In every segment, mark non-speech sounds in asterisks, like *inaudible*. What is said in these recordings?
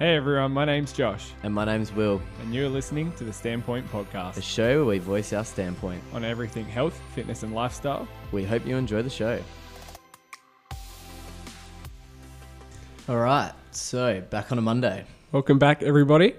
Hey everyone, my name's Josh, And my name's Will, and you're listening to the Standpoint podcast. a Podcast show where we voice our standpoint. on everything health, fitness, and lifestyle. We hope you enjoy the show. All right, so back on a Monday. Welcome back, everybody.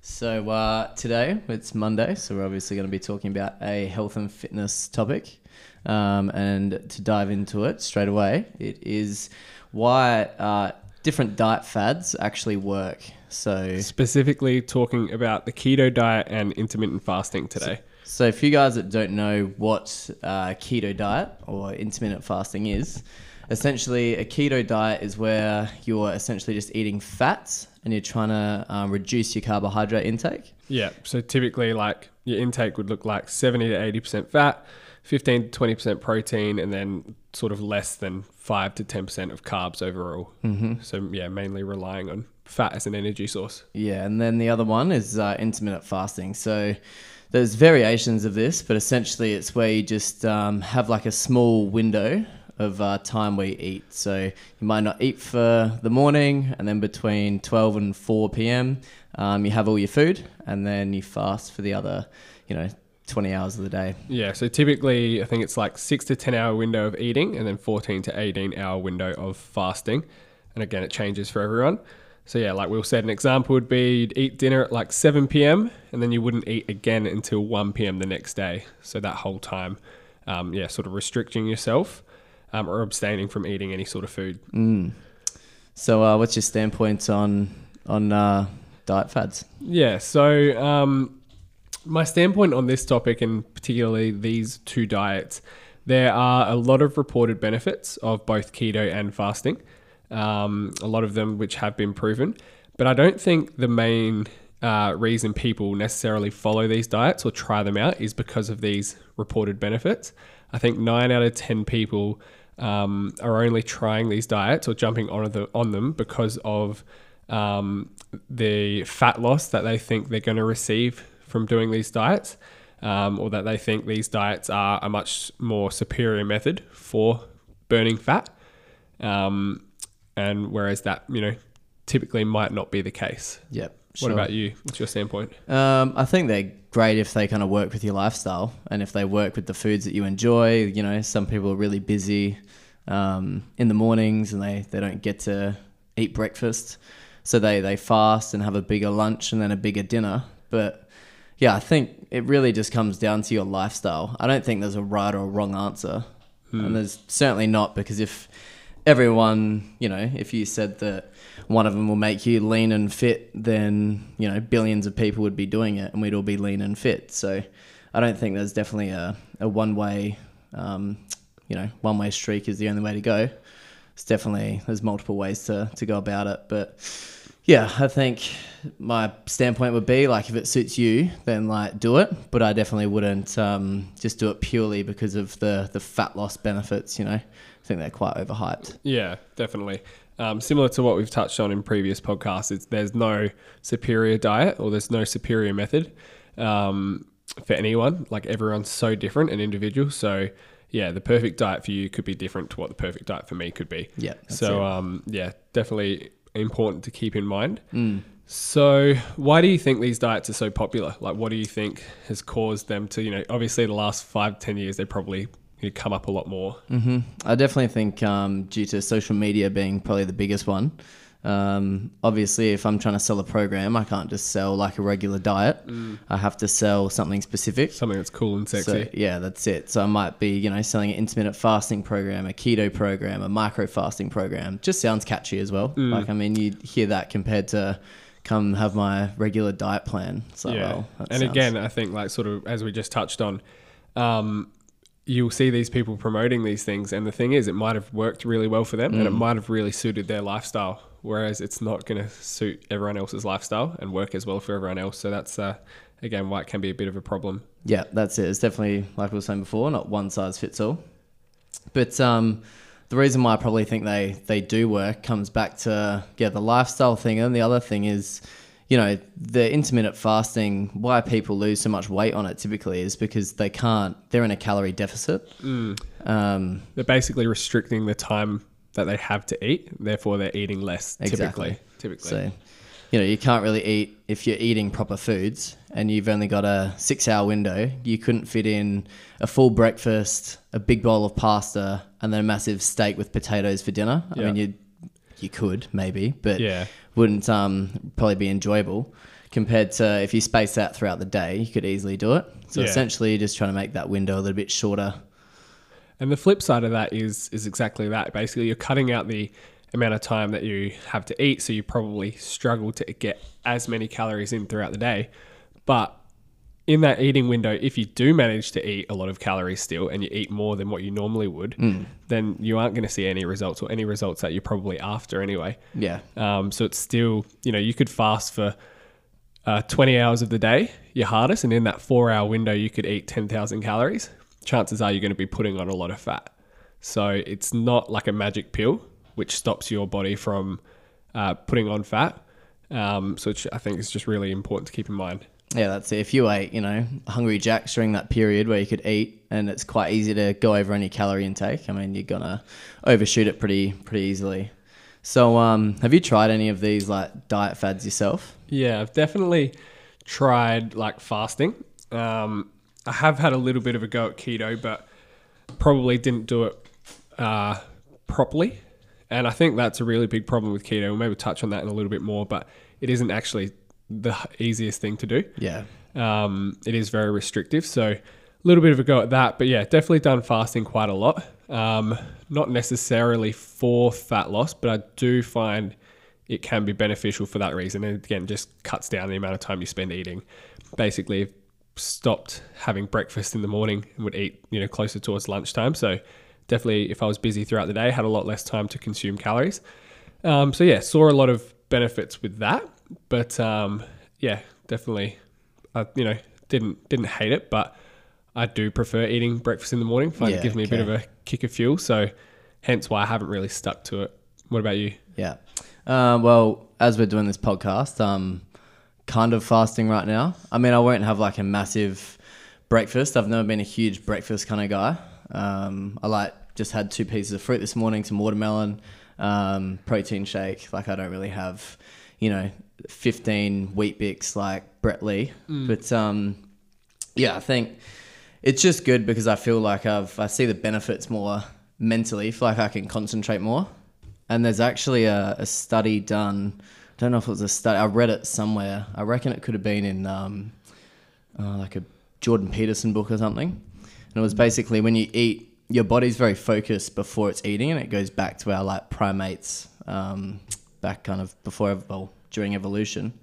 So uh, today it's Monday, so we're obviously going to be talking about a health and fitness topic. Um, and to dive into it straight away, it is why uh, different diet fads actually work. So Specifically, talking about the keto diet and intermittent fasting today. So, for you guys that don't know what uh, keto diet or intermittent fasting is, essentially a keto diet is where you're essentially just eating fats and you're trying to um, reduce your carbohydrate intake. Yeah, so typically, like your intake would look like 70 to 80% fat, 15 to 20% protein, and then sort of less than 5 to 10% of carbs overall. Mm-hmm. So, yeah, mainly relying on fat as an energy source. Yeah, and then the other one is uh, intermittent fasting. So, there's variations of this, but essentially it's where you just um, have like a small window of uh, time we eat. So you might not eat for the morning, and then between 12 and 4 p.m., um, you have all your food, and then you fast for the other, you know, 20 hours of the day. Yeah, so typically I think it's like six to 10 hour window of eating and then 14 to 18 hour window of fasting. And again, it changes for everyone. So yeah, like Will said, an example would be you'd eat dinner at like 7 p.m. and then you wouldn't eat again until 1 p.m. the next day. So that whole time, um, yeah, sort of restricting yourself um, or abstaining from eating any sort of food. So, uh, what's your standpoint on on uh, diet fads? Yeah. So, um, my standpoint on this topic, and particularly these two diets, there are a lot of reported benefits of both keto and fasting. Um, a lot of them which have been proven, but I don't think the main uh, reason people necessarily follow these diets or try them out is because of these reported benefits. I think nine out of ten people um, are only trying these diets or jumping on the on them because of um, the fat loss that they think they're going to receive from doing these diets, um, or that they think these diets are a much more superior method for burning fat. Um, and whereas that, you know, typically might not be the case. Yep. What about you? What's your standpoint? Um, I think they're great if they kind of work with your lifestyle and if they work with the foods that you enjoy. You know, some people are really busy um, in the mornings and they, they don't get to eat breakfast. So they, they fast and have a bigger lunch and then a bigger dinner. But yeah, I think it really just comes down to your lifestyle. I don't think there's a right or wrong answer. And there's certainly not because if everyone, you know, if you said that one of them will make you lean and fit, then, you know, billions of people would be doing it and we'd all be lean and fit. So I don't think there's definitely a, a one way, um, you know, one way streak is the only way to go. It's definitely, there's multiple ways to, to go about it. But yeah, I think my standpoint would be like if it suits you, then like do it. But I definitely wouldn't um, just do it purely because of the, the fat loss benefits, you know. I think they're quite overhyped. Yeah, definitely. Um, similar to what we've touched on in previous podcasts, it's, there's no superior diet or there's no superior method um, for anyone. Like everyone's so different and individual. So yeah, the perfect diet for you could be different to what the perfect diet for me could be. Yeah, So um, yeah, definitely important to keep in mind. So why do you think these diets are so popular? Like, what do you think has caused them to? You know, obviously the last five ten years they probably you know, come up a lot more. hmm I definitely think um, due to social media being probably the biggest one. Um, obviously, if I'm trying to sell a program, I can't just sell like a regular diet. I have to sell something specific. Something that's cool and sexy. So yeah, that's it. So I might be, you know, selling an intermittent fasting program, a keto program, a micro fasting program. Just sounds catchy as well. Like I mean, you hear that compared to come have my regular diet plan. So yeah. well, and sounds- again, I think like sort of as we just touched on, um, you'll see these people promoting these things, and the thing is, it might have worked really well for them, and it might have really suited their lifestyle. Whereas it's not going to suit everyone else's lifestyle and work as well for everyone else. So that's uh, again why it can be a bit of a problem. yeah, that's it. It's definitely like we were saying before, not one size fits all. But um, the reason why I probably think they they do work comes back to yeah the lifestyle thing, and the other thing is. You know, the intermittent fasting, why people lose so much weight on it typically is because they can't, they're in a calorie deficit. Um, They're basically restricting the time that they have to eat. Therefore, they're eating less. Exactly. Typically, typically. So you know, you can't really eat if you're eating proper foods and you've only got a six hour window. You couldn't fit in a full breakfast, a big bowl of pasta, and then a massive steak with potatoes for dinner. I Yeah. mean, you you could maybe, but Yeah. wouldn't um, probably be enjoyable compared to if you space out throughout the day. You could easily do it. So Yeah. essentially, you're just trying to make that window a little bit shorter. And the flip side of that is is exactly that. Basically, you're cutting out the amount of time that you have to eat, so you probably struggle to get as many calories in throughout the day. But in that eating window, if you do manage to eat a lot of calories still and you eat more than what you normally would, then you aren't going to see any results or any results that you're probably after anyway. Yeah, Um, so it's still, you know, you could fast for uh, 20 hours of the day, your hardest, and in that four hour window, you could eat 10,000 calories. Chances are you're going to be putting on a lot of fat. So it's not like a magic pill, which stops your body from uh, putting on fat. Um, so which I think is just really important to keep in mind. Yeah, that's it. If you ate, you know, Hungry Jacks during that period where you could eat, and it's quite easy to go over your calorie intake. I mean, you're gonna overshoot it pretty pretty easily. So, um, have you tried any of these like diet fads yourself? Yeah, I've definitely tried like fasting. Um, I have had a little bit of a go at keto, but probably didn't do it uh, properly. And I think that's a really big problem with keto. We'll maybe touch on that in a little bit more, but it isn't actually the easiest thing to do. Yeah, Um, it is very restrictive. So a little bit of a go at that. But yeah, definitely done fasting quite a lot. Um, not necessarily for fat loss, but I do find it can be beneficial for that reason. And again, just cuts down the amount of time you spend eating. Basically, stopped having breakfast in the morning and would eat, you know, closer towards lunchtime. So definitely, if I was busy throughout the day, had a lot less time to consume calories. Um, so yeah, saw a lot of benefits with that, but um, yeah, definitely, I you know didn't didn't hate it, but I do prefer eating breakfast in the morning. Find Yeah, it gives me a bit of a kick of fuel, so hence why I haven't really stuck to it. What about you? yeah. Uh, well, as we're doing this podcast, um, kind of fasting right now. I mean, I won't have like a massive breakfast. I've never been a huge breakfast kind of guy. Um, I like just had two pieces of fruit this morning, some watermelon, um, protein shake. Like I don't really have, you know, 15 Weet-Bix like Brett Lee. But um, yeah, I think it's just good because I feel like I've I see the benefits more mentally. Feel like I can concentrate more. And there's actually a, a study done. I don't know if it was a study. I read it somewhere. I reckon it could have been in um, uh, like a Jordan Peterson book or something. And it was basically when you eat, your body's very focused before it's eating, and it goes back to our like primates, um, back kind of before, well, during evolution.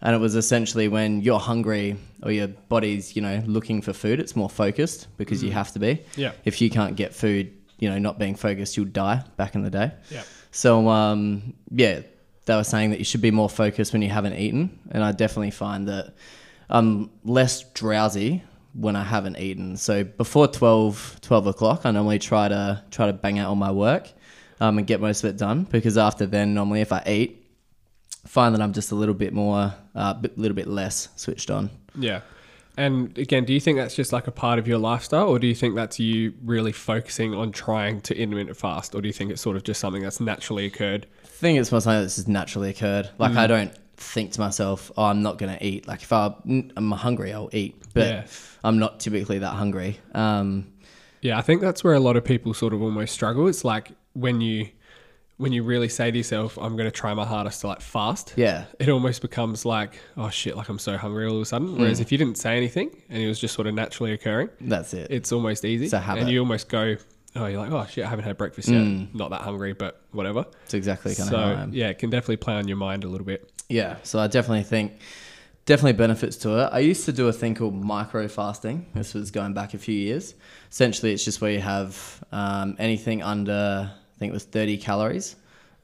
And it was essentially when you're hungry or your body's, you know, looking for food, it's more focused because you have to be. Yeah. If you can't get food, you know, not being focused, you'll die back in the day. Yeah. So um, yeah, they were saying that you should be more focused when you haven't eaten, and I definitely find that I'm less drowsy when I haven't eaten. So before 12, 12 o'clock, I normally try to try to bang out all my work um, and get most of it done because after then, normally if I eat, find that I'm just a little bit more, a uh, bit, little bit less switched on. Yeah. And again, do you think that's just like a part of your lifestyle, or do you think that's you really focusing on trying to intermittent fast, or do you think it's sort of just something that's naturally occurred? I think it's more something that's just naturally occurred. Like I don't think to myself, "Oh, I'm not gonna eat." Like if I, I'm hungry, I'll eat, but Yeah. I'm not typically that hungry. Um, Yeah, I think that's where a lot of people sort of almost struggle. It's like when you when you really say to yourself, "I'm going to try my hardest to like fast." yeah, It almost becomes like, "Oh shit!" Like I'm so hungry all of a sudden. Whereas if you didn't say anything and it was just sort of naturally occurring, that's it. it's almost easy. It's a habit. and you almost go, "Oh, you're like, oh shit, I haven't had breakfast yet. Not that hungry, but whatever." It's exactly kind of how I So am. yeah, it can definitely play on your mind a little bit. Yeah, so I definitely think definitely benefits to it. I used to do a thing called micro fasting. This was going back a few years. Essentially, it's just where you have um, anything under I think it was thirty calories,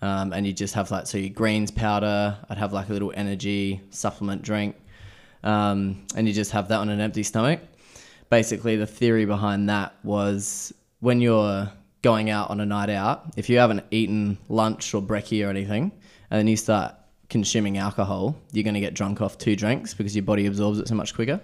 um, and you just have like so your greens powder. I'd have like a little energy supplement drink, um, and you just have that on an empty stomach. Basically, the theory behind that was when you're going out on a night out, if you haven't eaten lunch or brekkie or anything, and then you start consuming alcohol, you're going to get drunk off two drinks because your body absorbs it so much quicker.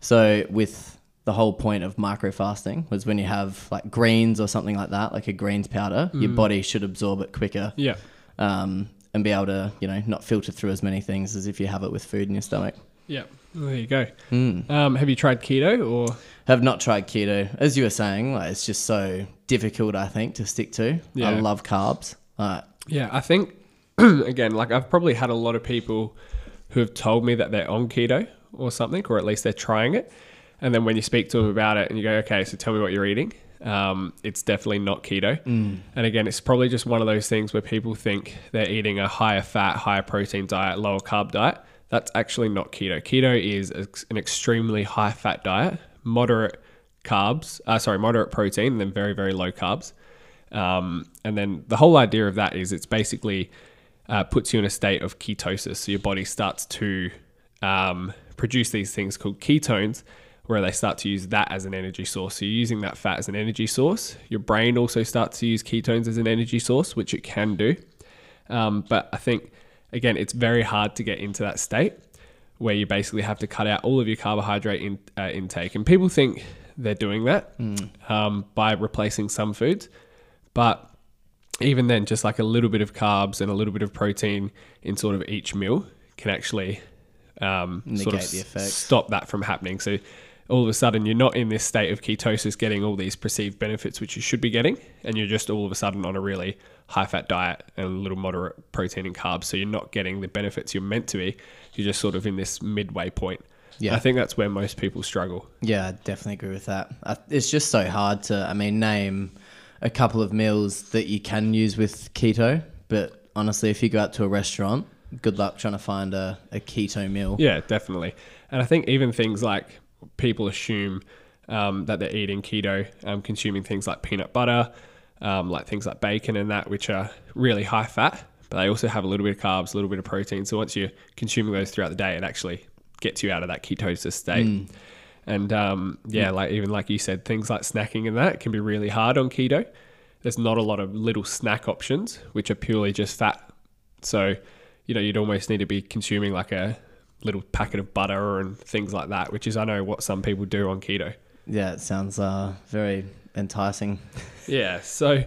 So with the whole point of micro fasting was when you have like greens or something like that, like a greens powder, your body should absorb it quicker. Yeah, Um, and be able to, you know, not filter through as many things as if you have it with food in your stomach. Yeah. There you go. Mm. Um, have you tried keto or? Have not tried keto. As you were saying, like, it's just so difficult, I think, to stick to. Yeah. I love carbs. Uh, Yeah, I think *clears throat* again, like I've probably had a lot of people who have told me that they're on keto or something, or at least they're trying it. And then when you speak to them about it and you go, okay, so tell me what you're eating, um, it's definitely not keto. And again, it's probably just one of those things where people think they're eating a higher fat, higher protein diet, lower carb diet. That's actually not keto. Keto is an extremely high fat diet, moderate carbs, uh, sorry, moderate protein, and then very, very low carbs. Um, and then the whole idea of that is it's basically uh, puts you in a state of ketosis. So your body starts to um, produce these things called ketones, where they start to use that as an energy source. So you're using that fat as an energy source. Your brain also starts to use ketones as an energy source, which it can do. Um, but I think, again, it's very hard to get into that state where you basically have to cut out all of your carbohydrate in, uh, intake. And people think they're doing that um, by replacing some foods. But even then, just like a little bit of carbs and a little bit of protein in sort of each meal can actually um, sort of Negate the s- effects. stop that from happening. So all of a sudden, you're not in this state of ketosis getting all these perceived benefits, which you should be getting, and you're just all of a sudden on a really high fat diet and a little moderate protein and carbs. So you're not getting the benefits you're meant to be. You're just sort of in this midway point. Yeah. I think that's where most people struggle. Yeah, I definitely agree with that. It's just so hard to, I mean, name a couple of meals that you can use with keto. But honestly, if you go out to a restaurant, good luck trying to find a, a keto meal. Yeah, definitely. And I think even things like people assume um, that they're eating keto, um, consuming things like peanut butter, um, like things like bacon and that, which are really high fat, but they also have a little bit of carbs, a little bit of protein. So once you're consuming those throughout the day, it actually gets you out of that ketosis state. And um, yeah, like even like you said, things like snacking and that can be really hard on keto. There's not a lot of little snack options, which are purely just fat. So, you know, you'd almost need to be consuming like a little packet of butter and things like that, which is I know what some people do on keto. Yeah, it sounds uh, very enticing. *laughs* Yeah. So,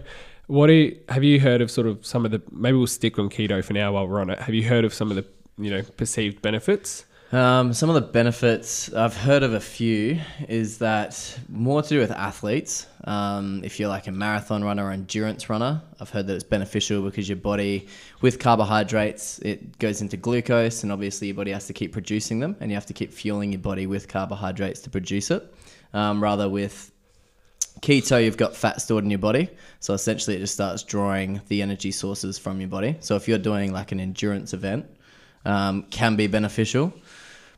what do you, have you heard of? Sort of some of the maybe we'll stick on keto for now while we're on it. Have you heard of some of the you know perceived benefits? Um, some of the benefits I've heard of a few is that more to do with athletes. Um, if you're like a marathon runner or endurance runner, I've heard that it's beneficial because your body, with carbohydrates, it goes into glucose, and obviously your body has to keep producing them, and you have to keep fueling your body with carbohydrates to produce it. Um, rather with keto, you've got fat stored in your body, so essentially it just starts drawing the energy sources from your body. So if you're doing like an endurance event, um, can be beneficial.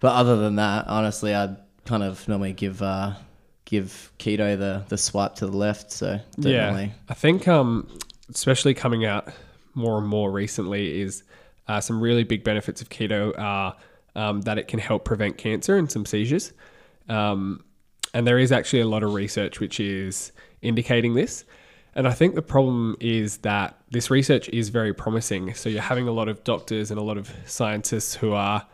But other than that, honestly, I'd kind of normally give uh, give keto the the swipe to the left. So definitely, Yeah, I think um, especially coming out more and more recently is uh, some really big benefits of keto are um, that it can help prevent cancer and some seizures. Um, and there is actually a lot of research which is indicating this. And I think the problem is that this research is very promising. So you're having a lot of doctors and a lot of scientists who are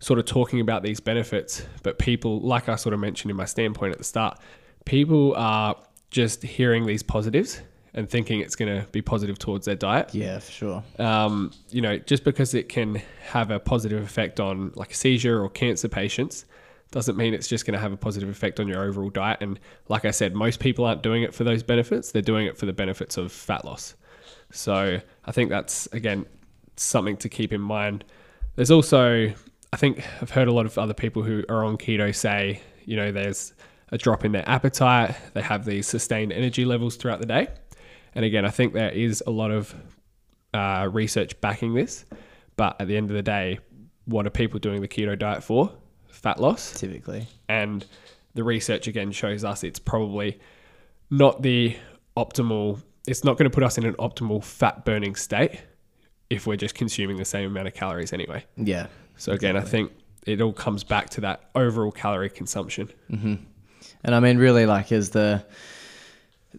sort of talking about these benefits, but people, like I sort of mentioned in my standpoint at the start, people are just hearing these positives and thinking it's going to be positive towards their diet. yeah, for sure. Um, you know, just because it can have a positive effect on like seizure or cancer patients doesn't mean it's just going to have a positive effect on your overall diet. And like I said, most people aren't doing it for those benefits, they're doing it for the benefits of fat loss. So I think that's, again, something to keep in mind. There's also, I think I've heard a lot of other people who are on keto say, you know, there's a drop in their appetite, they have these sustained energy levels throughout the day. And again, I think there is a lot of uh, research backing this. But at the end of the day, what are people doing the keto diet for? Fat loss. Typically, And the research again shows us it's probably not the optimal, it's not going to put us in an optimal fat burning state if we're just consuming the same amount of calories anyway. yeah, So again, I think it all comes back to that overall calorie consumption. and I mean, really, like is the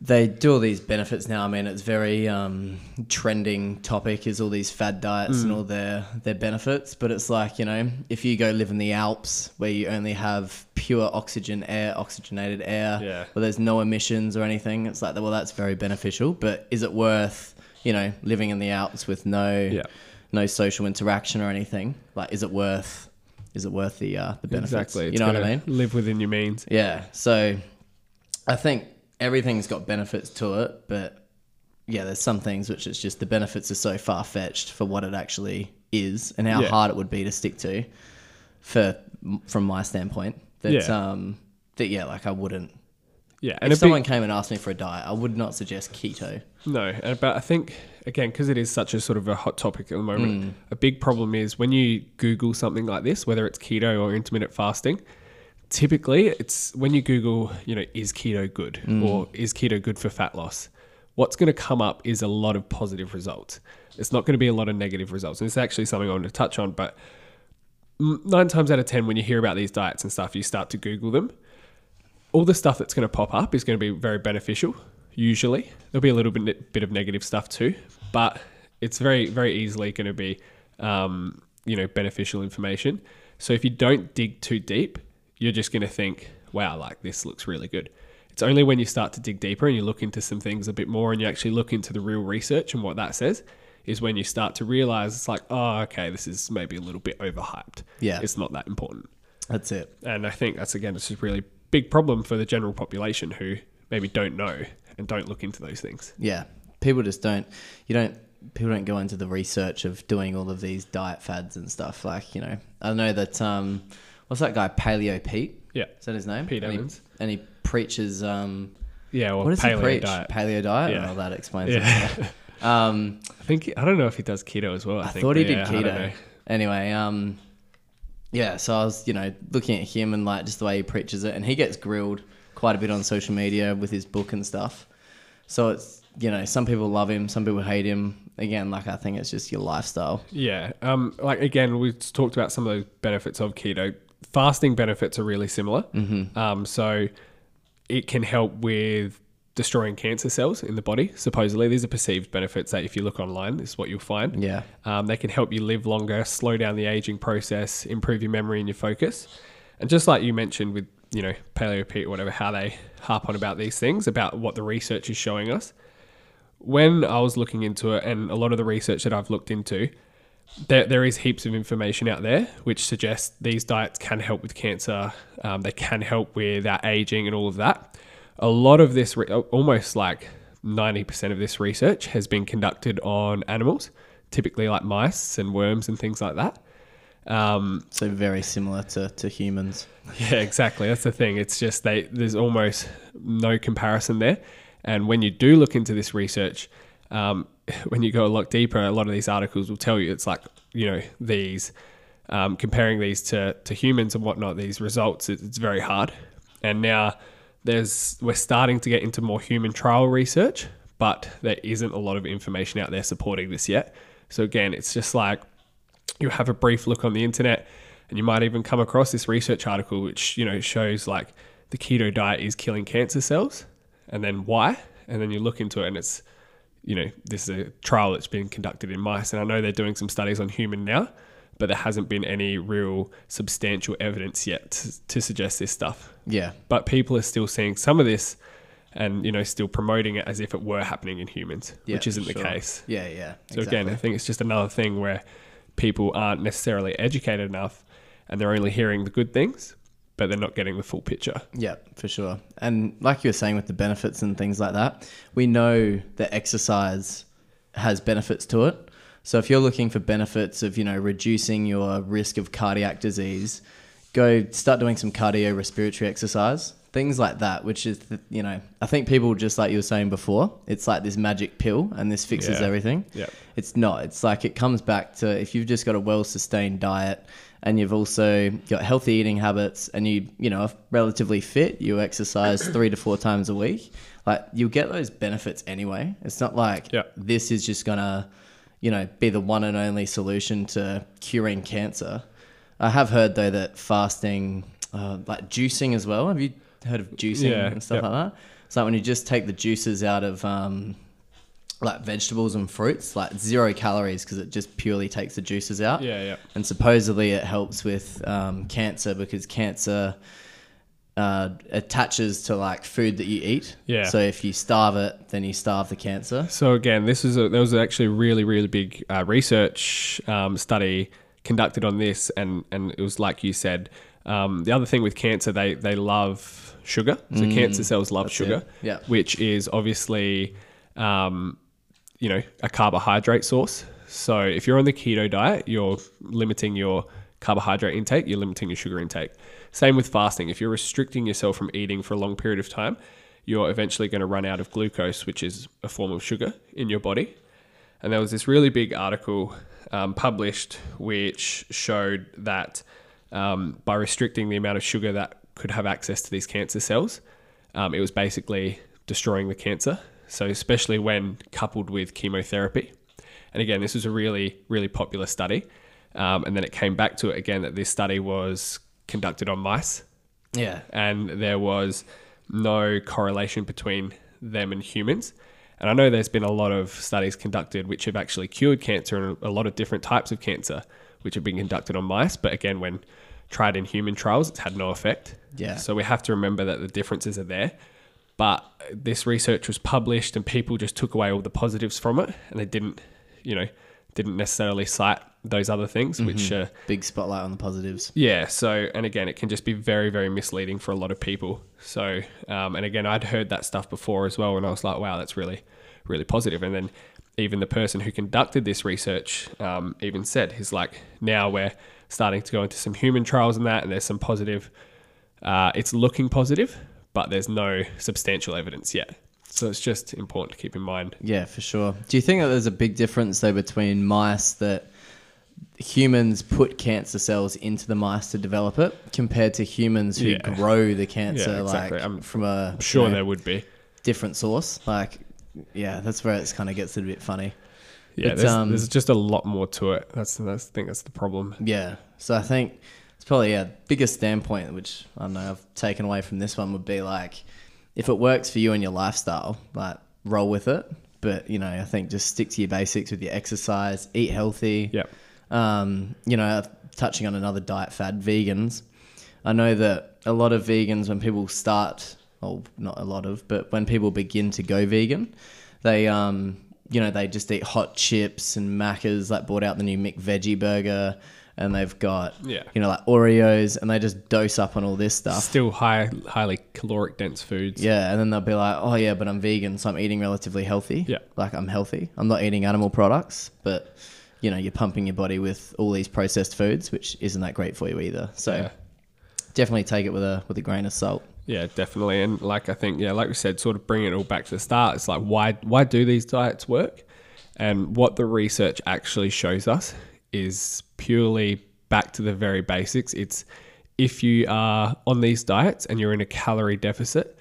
they do all these benefits now. I mean, it's very um, trending topic is all these fad diets and all their their benefits. But it's like you know, if you go live in the Alps where you only have pure oxygen air, oxygenated air, Yeah. where there's no emissions or anything, it's like well, that's very beneficial. But is it worth you know living in the Alps with no Yeah. No social interaction or anything. Like, is it worth? Is it worth the uh, the benefits? Exactly. You know what I mean? Live within your means. Yeah. So I think everything's got benefits to it, but yeah, there's some things which it's just the benefits are so far fetched for what it actually is and how Yeah. hard it would be to stick to for from my standpoint. That Yeah. um that yeah, like I wouldn't Yeah, and if someone big, came and asked me for a diet, I would not suggest keto. no, and- but I think again because it is such a sort of a hot topic at the moment, Hmm. a big problem is when you Google something like this, whether it's keto or intermittent fasting. Typically, it's when you Google, you know, is keto good Hmm. or is keto good for fat loss? What's going to come up is a lot of positive results. It's not going to be a lot of negative results. And it's actually something I want to touch on, but nine times out of 10, when you hear about these diets and stuff, you start to Google them. All the stuff that's going to pop up is going to be very beneficial, usually. There'll be a little bit, bit of negative stuff too, but it's very, very easily going to be, um, you know, beneficial information. So if you don't dig too deep, you're just going to think, wow, like this looks really good. It's only when you start to dig deeper and you look into some things a bit more and you actually look into the real research and what that says is when you start to realize it's like, oh, okay, this is maybe a little bit overhyped. Yeah. It's not that important. That's it. And I think that's, again, it's just really big problem for the general population who maybe don't know and don't look into those things. Yeah. People just don't you don't people don't go into the research of doing all of these diet fads and stuff. Like, you know, I know that um what's that guy, Paleo Pete? Yeah. Is that his name? Pete and Evans. He, and he preaches um Yeah, or what does paleo he preach? diet. Paleo diet? Yeah. Oh, that explains Yeah. it. *laughs* Um I think, I don't know if he does keto as well. I, I think, thought he did yeah, I don't know. keto. Anyway, um, yeah. So I was, you know, looking at him and like just the way he preaches it, and he gets grilled quite a bit on social media with his book and stuff. So it's, you know, some people love him, some people hate him. Again, like I think it's just your lifestyle. Yeah. Um, like again, we talked about some of those benefits of keto. Fasting benefits are really similar. Mm-hmm. Um, so it can help with destroying cancer cells in the body. Supposedly, these are perceived benefits that if you look online, this is what you'll find. Yeah. Um, they can help you live longer, slow down the aging process, improve your memory and your focus. And just like you mentioned with, you know, Paleo Pete or whatever, how they harp on about these things, about what the research is showing us. When I was looking into it, and a lot of the research that I've looked into, there, there is heaps of information out there which suggests these diets can help with cancer. Um, they can help with our aging and all of that. A lot of this, re- almost like 90% of this research has been conducted on animals, typically like mice and worms and things like that. Um, So very similar to, to humans. *laughs* yeah, exactly. That's the thing. It's just they there's almost no comparison there. And when you do look into this research, um, *laughs* when you go a lot deeper, a lot of these articles will tell you it's like you know these um, comparing these to to humans and whatnot. These results, it, it's very hard. And now there's we're starting to get into more human trial research, but there isn't a lot of information out there supporting this yet. So again, it's just like you have a brief look on the internet and you might even come across this research article which you know shows like the keto diet is killing cancer cells and then why and then you look into it and it's you know this is a trial that's been conducted in mice and i know they're doing some studies on human now but there hasn't been any real substantial evidence yet to, to suggest this stuff Yeah. but people are still seeing some of this and you know still promoting it as if it were happening in humans Yeah, which isn't for the case Yeah, yeah. so again, I think it's just another thing where people aren't necessarily educated enough and they're only hearing the good things, but they're not getting the full picture. Yeah, for sure. And like you were saying with the benefits and things like that, we know that exercise has benefits to it. So if you're looking for benefits of, you know, reducing your risk of cardiac disease, go start doing some cardio respiratory exercise, things like that, which is, you know, I think people just like you were saying before, it's like this magic pill and this fixes Yeah. everything. Yeah. It's not. It's like it comes back to if you've just got a well sustained diet and you've also got healthy eating habits and you, you know, are relatively fit, you exercise three to four times a week, like you'll get those benefits anyway. It's not like Yeah. this is just gonna, you know, be the one and only solution to curing cancer. I have heard though that fasting, uh, like juicing as well. Have you heard of juicing Yeah, and stuff yeah. like that? It's like when you just take the juices out of um, like vegetables and fruits, like zero calories because it just purely takes the juices out. Yeah, yeah. And supposedly it helps with um, cancer because cancer uh, attaches to like food that you eat. Yeah. So if you starve it, then you starve the cancer. So again, this is a, there was actually a really really big uh, research um, study conducted on this, and and it was like you said. Um, the other thing with cancer, they they love sugar. So cancer cells love sugar. Yeah. which is obviously, um, you know, a carbohydrate source. So if you're on the keto diet, you're limiting your carbohydrate intake, you're limiting your sugar intake. Same with fasting. If you're restricting yourself from eating for a long period of time, you're eventually going to run out of glucose, which is a form of sugar in your body. And there was this really big article um, published which showed that um, by restricting the amount of sugar that could have access to these cancer cells, um, it was basically destroying the cancer. So, especially when coupled with chemotherapy. And again, this was a really, really popular study. Um, and then it came back to it again that this study was conducted on mice Yeah. and there was no correlation between them and humans. And I know there's been a lot of studies conducted which have actually cured cancer and a lot of different types of cancer which have been conducted on mice. But again, when tried in human trials, it's had no effect. Yeah. So we have to remember that the differences are there. But this research was published and people just took away all the positives from it and they didn't, you know, didn't necessarily cite those other things, which uh, Big spotlight on the positives. yeah. So, and again, it can just be very, very misleading for a lot of people. So, um, and again, I'd heard that stuff before as well, and I was like, wow, that's really, really positive. And then even the person who conducted this research um, even said, he's like, now we're starting to go into some human trials and that, and there's some positive, uh, it's looking positive, but there's no substantial evidence yet. So it's just important to keep in mind. Yeah, for sure. Do you think that there's a big difference though between mice that humans put cancer cells into the mice to develop it compared to humans who Yeah. grow the cancer Yeah, exactly. like I'm from a you Sure, know, there would be. different source? Like, yeah, that's where it's kind of gets a bit funny. Yeah, there's, um, there's just a lot more to it. That's, that's I think that's the problem. Yeah. So I think it's probably a biggest standpoint, which I don't know I've taken away from this one would be like, if it works for you and your lifestyle, like roll with it. But you know, I think just stick to your basics with your exercise, eat healthy. Yep. Um, you know, touching on another diet fad, vegans. I know that a lot of vegans, when people start, well, not a lot of, but when people begin to go vegan, they, um, you know, they just eat hot chips and Maccas. like brought out the new McVeggie burger, and they've got, Yeah. you know, like Oreos, and they just dose up on all this stuff. Still high, highly caloric dense foods. Yeah, and then they'll be like, "Oh yeah, but I'm vegan, so I'm eating relatively healthy. Yeah. like I'm healthy. I'm not eating animal products, but you know, you're pumping your body with all these processed foods, which isn't that great for you either. So Yeah. definitely take it with a with a grain of salt. Yeah, definitely. And like I think, yeah, like we said, sort of bring it all back to the start. It's like why why do these diets work? And what the research actually shows us is purely back to the very basics. It's if you are on these diets and you're in a calorie deficit,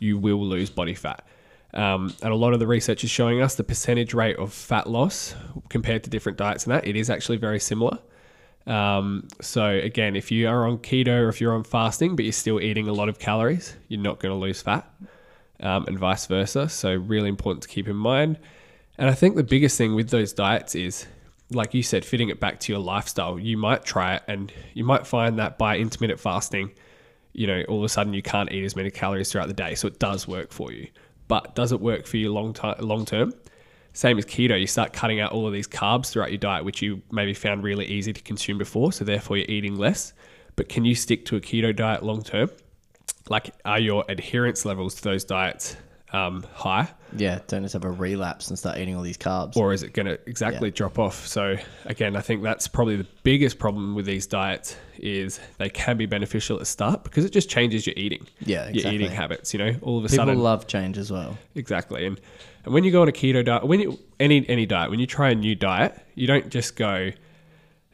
you will lose body fat. Um, and a lot of the research is showing us the percentage rate of fat loss compared to different diets and that it is actually very similar. Um, so again, if you are on keto or if you're on fasting, but you're still eating a lot of calories, you're not going to lose fat, um, and vice versa. So really important to keep in mind. And I think the biggest thing with those diets is, like you said, fitting it back to your lifestyle. You might try it, and you might find that by intermittent fasting, you know, all of a sudden you can't eat as many calories throughout the day. So it does work for you. But does it work for you long time, long term? Same as keto, you start cutting out all of these carbs throughout your diet, which you maybe found really easy to consume before. So therefore, you're eating less. But can you stick to a keto diet long term? Like, are your adherence levels to those diets um, high, Yeah, don't just have a relapse and start eating all these carbs. or is it going to exactly drop off? So again, I think that's probably the biggest problem with these diets is they can be beneficial at the start because it just changes your eating, Yeah, your eating habits. You know, all of a People sudden, People love change as well. Exactly. And and when you go on a keto diet, when you any any diet, when you try a new diet, you don't just go,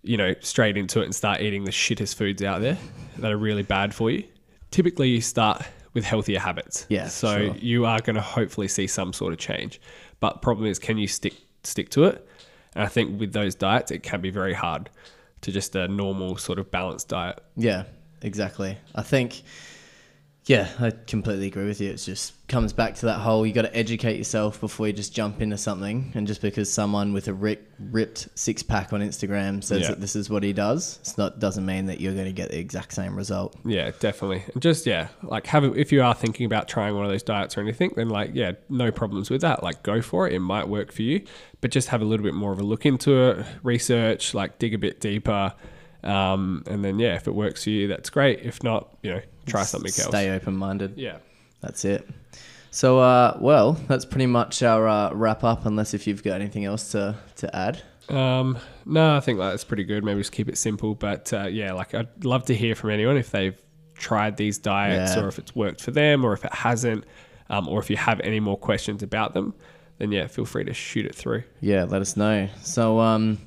you know, straight into it and start eating the shittest foods out there that are really bad for you. Typically, you start with healthier habits. Yeah, So sure. you are going to hopefully see some sort of change. But problem is, can you stick stick to it? And I think with those diets, it can be very hard to just a normal sort of balanced diet. Yeah, exactly. I think Yeah, I completely agree with you. It just comes back to that whole you got to educate yourself before you just jump into something. And just because someone with a rip, ripped six pack on Instagram says Yeah. that this is what he does, it's not doesn't mean that you're going to get the exact same result. Yeah, definitely. And just yeah, like have a, if you are thinking about trying one of those diets or anything, then like yeah, no problems with that. Like go for it. It might work for you, but just have a little bit more of a look into it, research, like dig a bit deeper, um, and then yeah, if it works for you, that's great. If not, you know, try something else. Stay open minded. Yeah. That's it. So, uh, well, that's pretty much our uh, wrap up. Unless if you've got anything else to to add. Um, no, I think that's pretty good. Maybe just keep it simple. But uh, yeah, like I'd love to hear from anyone if they've tried these diets Yeah. or if it's worked for them or if it hasn't, um, or if you have any more questions about them, then yeah, feel free to shoot it through. Yeah, let us know. So, um,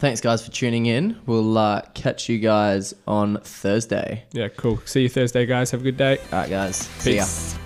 thanks guys for tuning in. We'll uh, catch you guys on Thursday. Yeah, cool. See you Thursday, guys. Have a good day. All right, guys. See ya. Peace.